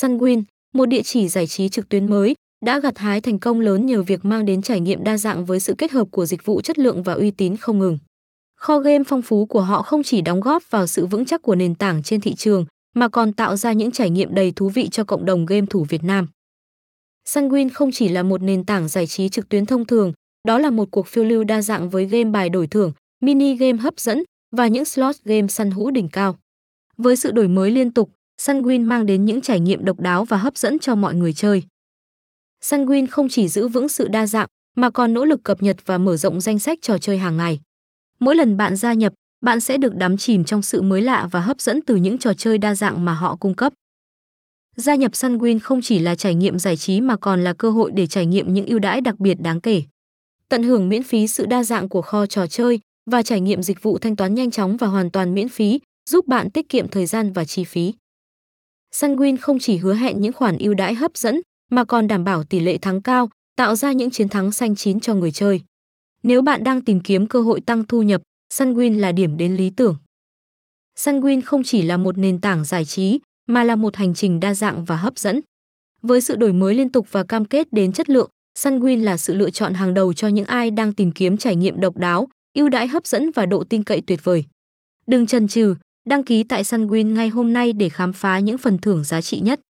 Sunwin, một địa chỉ giải trí trực tuyến mới, đã gặt hái thành công lớn nhờ việc mang đến trải nghiệm đa dạng với sự kết hợp của dịch vụ chất lượng và uy tín không ngừng. Kho game phong phú của họ không chỉ đóng góp vào sự vững chắc của nền tảng trên thị trường, mà còn tạo ra những trải nghiệm đầy thú vị cho cộng đồng game thủ Việt Nam. Sunwin không chỉ là một nền tảng giải trí trực tuyến thông thường, đó là một cuộc phiêu lưu đa dạng với game bài đổi thưởng, mini game hấp dẫn và những slot game săn hũ đỉnh cao. Với sự đổi mới liên tục, Sunwin mang đến những trải nghiệm độc đáo và hấp dẫn cho mọi người chơi. Sunwin không chỉ giữ vững sự đa dạng mà còn nỗ lực cập nhật và mở rộng danh sách trò chơi hàng ngày. Mỗi lần bạn gia nhập, bạn sẽ được đắm chìm trong sự mới lạ và hấp dẫn từ những trò chơi đa dạng mà họ cung cấp. Gia nhập Sunwin không chỉ là trải nghiệm giải trí mà còn là cơ hội để trải nghiệm những ưu đãi đặc biệt đáng kể. Tận hưởng miễn phí sự đa dạng của kho trò chơi và trải nghiệm dịch vụ thanh toán nhanh chóng và hoàn toàn miễn phí, giúp bạn tiết kiệm thời gian và chi phí. Sanguin không chỉ hứa hẹn những khoản ưu đãi hấp dẫn mà còn đảm bảo tỷ lệ thắng cao, tạo ra những chiến thắng xanh chín cho người chơi. Nếu bạn đang tìm kiếm cơ hội tăng thu nhập, Sanguin là điểm đến lý tưởng. Sanguin không chỉ là một nền tảng giải trí, mà là một hành trình đa dạng và hấp dẫn. Với sự đổi mới liên tục và cam kết đến chất lượng, Sunwin là sự lựa chọn hàng đầu cho những ai đang tìm kiếm trải nghiệm độc đáo, ưu đãi hấp dẫn và độ tin cậy tuyệt vời. Đừng chần chừ, đăng ký tại Sunwin ngay hôm nay để khám phá những phần thưởng giá trị nhất.